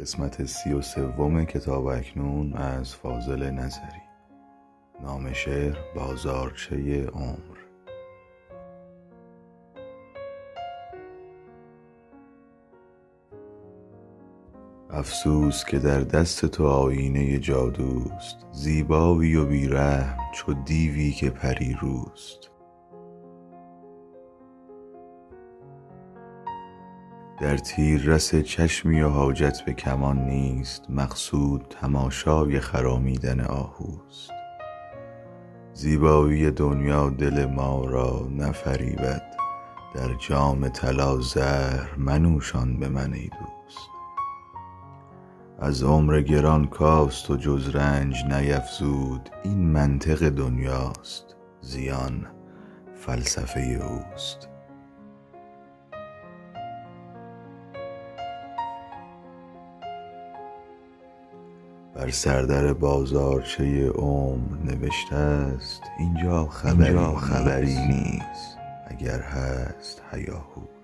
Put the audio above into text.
قسمت سی و سوم کتاب اکنون از فاضل نظری. نام شعر بازارچه عمر. افسوس که در دست تو آیینه جادوست زیبایی و بیرحم چو دیوی که پری روست. در تیررس چشمی و حاجت به کمان نیست مقصود تماشای خرامیدن آهوست. زیبایی دنیا دل ما را نفریبد در جام طلا زهر منوشان به من ای دوست. از عمر گران کاست و جز رنج نیفزود این منطق دنیاست زیان فلسفه اوست. بر سردر بازارچه عمر نوشته است اینجا خبری, خبری نیست. اگر هست هیاهوست